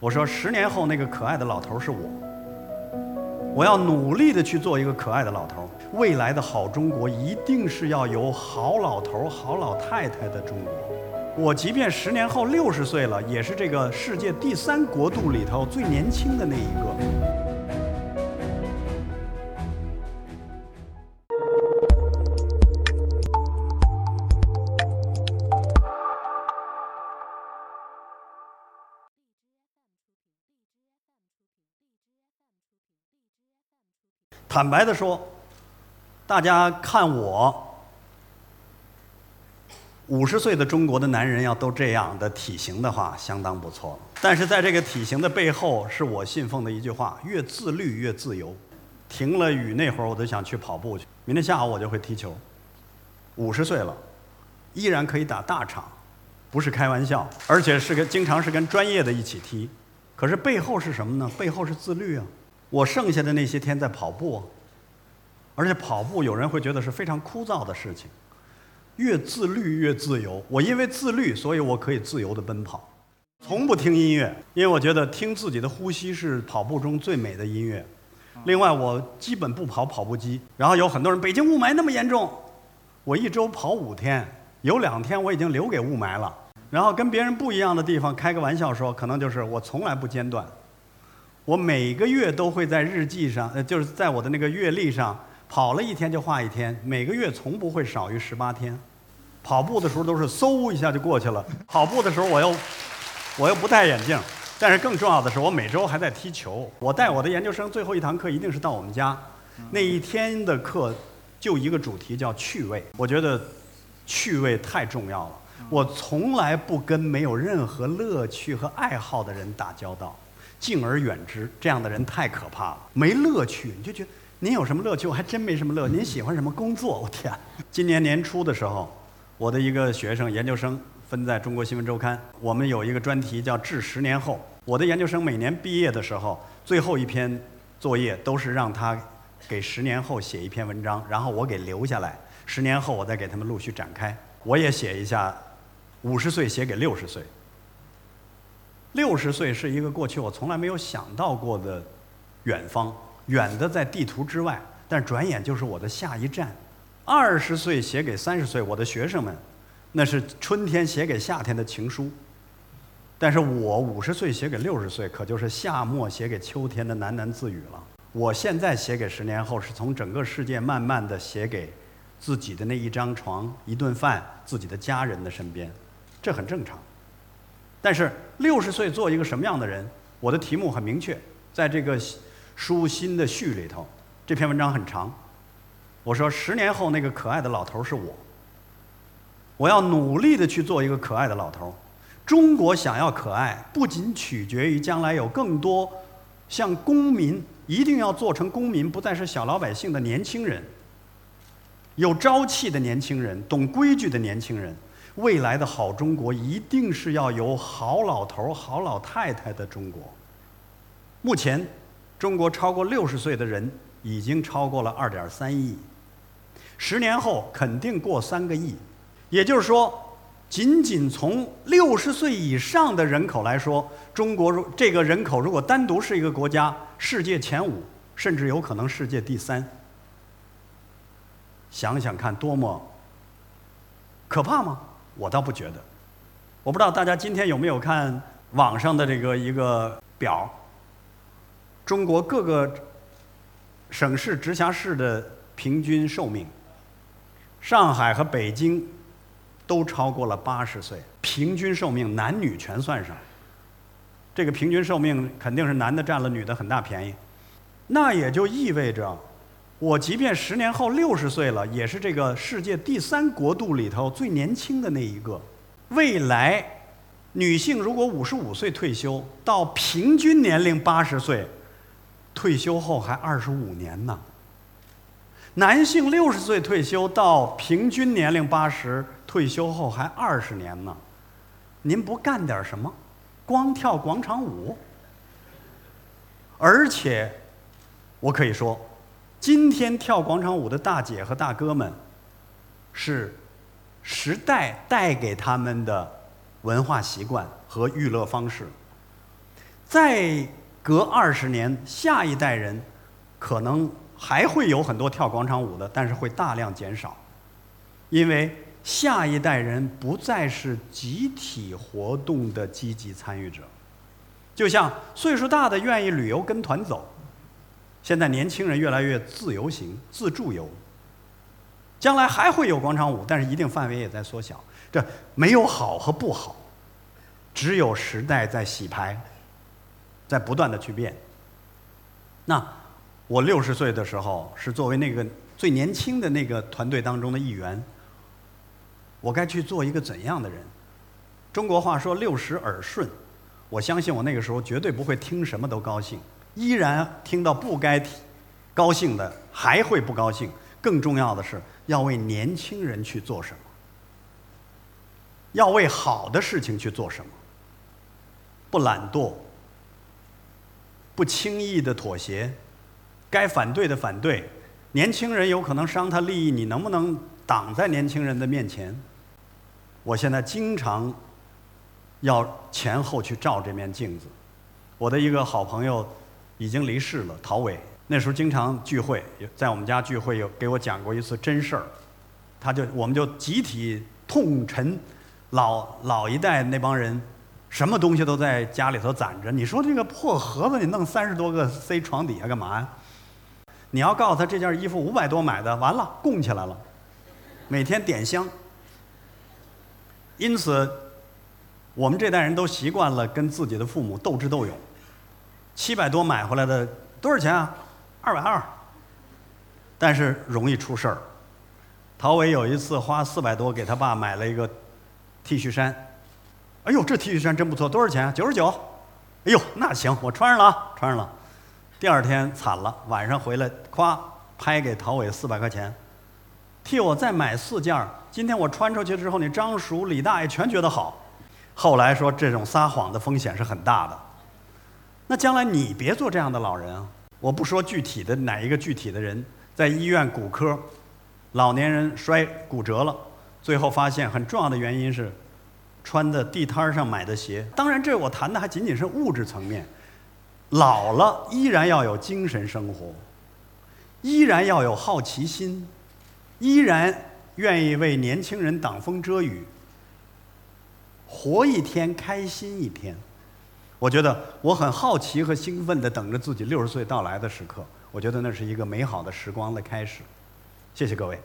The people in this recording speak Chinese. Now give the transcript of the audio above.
我说十年后那个可爱的老头是我，我要努力的去做一个可爱的老头。未来的好中国一定是要有好老头、好老太太的中国。我即便十年后六十岁了，也是这个世界第三国度里头最年轻的那一个。坦白的说，大家看我五十岁的中国的男人要都这样的体型的话，相当不错。但是在这个体型的背后，是我信奉的一句话：越自律越自由。停了雨那会儿，我都想去跑步去。明天下午我就会踢球。五十岁了，依然可以打大场，不是开玩笑，而且是跟经常是跟专业的一起踢。可是背后是什么呢？背后是自律啊。我剩下的那些天在跑步，而且跑步有人会觉得是非常枯燥的事情。越自律越自由。我因为自律，所以我可以自由的奔跑，从不听音乐，因为我觉得听自己的呼吸是跑步中最美的音乐。另外，我基本不跑跑步机。然后有很多人，北京雾霾那么严重，我一周跑五天，有两天我已经留给雾霾了。然后跟别人不一样的地方，开个玩笑说，可能就是我从来不间断。我每个月都会在日记上，呃，就是在我的那个月历上跑了一天就画一天，每个月从不会少于十八天。跑步的时候都是嗖一下就过去了。跑步的时候我又我又不戴眼镜，但是更重要的是我每周还在踢球。我带我的研究生最后一堂课一定是到我们家，那一天的课就一个主题叫趣味。我觉得趣味太重要了。我从来不跟没有任何乐趣和爱好的人打交道。敬而远之，这样的人太可怕了，没乐趣。你就觉得您有什么乐趣？我还真没什么乐。您喜欢什么工作？我天！今年年初的时候，我的一个学生，研究生分在中国新闻周刊，我们有一个专题叫“致十年后”。我的研究生每年毕业的时候，最后一篇作业都是让他给十年后写一篇文章，然后我给留下来，十年后我再给他们陆续展开。我也写一下，五十岁写给六十岁。六十岁是一个过去我从来没有想到过的远方，远的在地图之外，但转眼就是我的下一站。二十岁写给三十岁我的学生们，那是春天写给夏天的情书。但是我五十岁写给六十岁，可就是夏末写给秋天的喃喃自语了。我现在写给十年后，是从整个世界慢慢的写给自己的那一张床、一顿饭、自己的家人的身边，这很正常。但是六十岁做一个什么样的人？我的题目很明确，在这个书新的序里头，这篇文章很长。我说十年后那个可爱的老头是我，我要努力的去做一个可爱的老头。中国想要可爱，不仅取决于将来有更多像公民，一定要做成公民，不再是小老百姓的年轻人，有朝气的年轻人，懂规矩的年轻人。未来的好中国一定是要有好老头、好老太太的中国。目前，中国超过六十岁的人已经超过了二点三亿，十年后肯定过三个亿。也就是说，仅仅从六十岁以上的人口来说，中国如这个人口如果单独是一个国家，世界前五，甚至有可能世界第三。想想看，多么可怕吗？我倒不觉得，我不知道大家今天有没有看网上的这个一个表，中国各个省市直辖市的平均寿命，上海和北京都超过了八十岁，平均寿命男女全算上，这个平均寿命肯定是男的占了女的很大便宜，那也就意味着。我即便十年后六十岁了，也是这个世界第三国度里头最年轻的那一个。未来，女性如果五十五岁退休，到平均年龄八十岁，退休后还二十五年呢。男性六十岁退休，到平均年龄八十，退休后还二十年呢。您不干点什么，光跳广场舞？而且，我可以说。今天跳广场舞的大姐和大哥们，是时代带给他们的文化习惯和娱乐方式。再隔二十年，下一代人可能还会有很多跳广场舞的，但是会大量减少，因为下一代人不再是集体活动的积极参与者。就像岁数大的愿意旅游跟团走，现在年轻人越来越自由行、自助游。将来还会有广场舞，但是一定范围也在缩小。这没有好和不好，只有时代在洗牌，在不断的去变。那我六十岁的时候是作为那个最年轻的那个团队当中的一员，我该去做一个怎样的人？中国话说“六十耳顺”。我相信我那个时候绝对不会听什么都高兴，依然听到不该提、高兴的还会不高兴。更重要的是要为年轻人去做什么，要为好的事情去做什么，不懒惰，不轻易的妥协，该反对的反对。年轻人有可能伤他利益，你能不能挡在年轻人的面前？我现在经常。要前后去照这面镜子。我的一个好朋友已经离世了，陶伟。那时候经常聚会，在我们家聚会有给我讲过一次真事儿。他就我们就集体痛陈老老一代那帮人，什么东西都在家里头攒着。你说这个破盒子，你弄三十多个塞床底下干嘛呀？你要告诉他这件衣服五百多买的，完了供起来了，每天点香。因此。我们这代人都习惯了跟自己的父母斗智斗勇，七百多买回来的多少钱啊？二百二。但是容易出事儿。陶伟有一次花四百多给他爸买了一个 T 恤衫，哎呦，这 T 恤衫真不错，多少钱啊？九十九。哎呦，那行，我穿上了，穿上了。第二天惨了，晚上回来，咵拍给陶伟四百块钱，替我再买四件。今天我穿出去之后，你张叔、李大爷全觉得好。后来说这种撒谎的风险是很大的，那将来你别做这样的老人啊！我不说具体的哪一个具体的人，在医院骨科，老年人摔骨折了，最后发现很重要的原因是穿的地摊上买的鞋。当然，这我谈的还仅仅是物质层面，老了依然要有精神生活，依然要有好奇心，依然愿意为年轻人挡风遮雨。活一天，开心一天。我觉得我很好奇和兴奋地等着自己六十岁到来的时刻。我觉得那是一个美好的时光的开始。谢谢各位。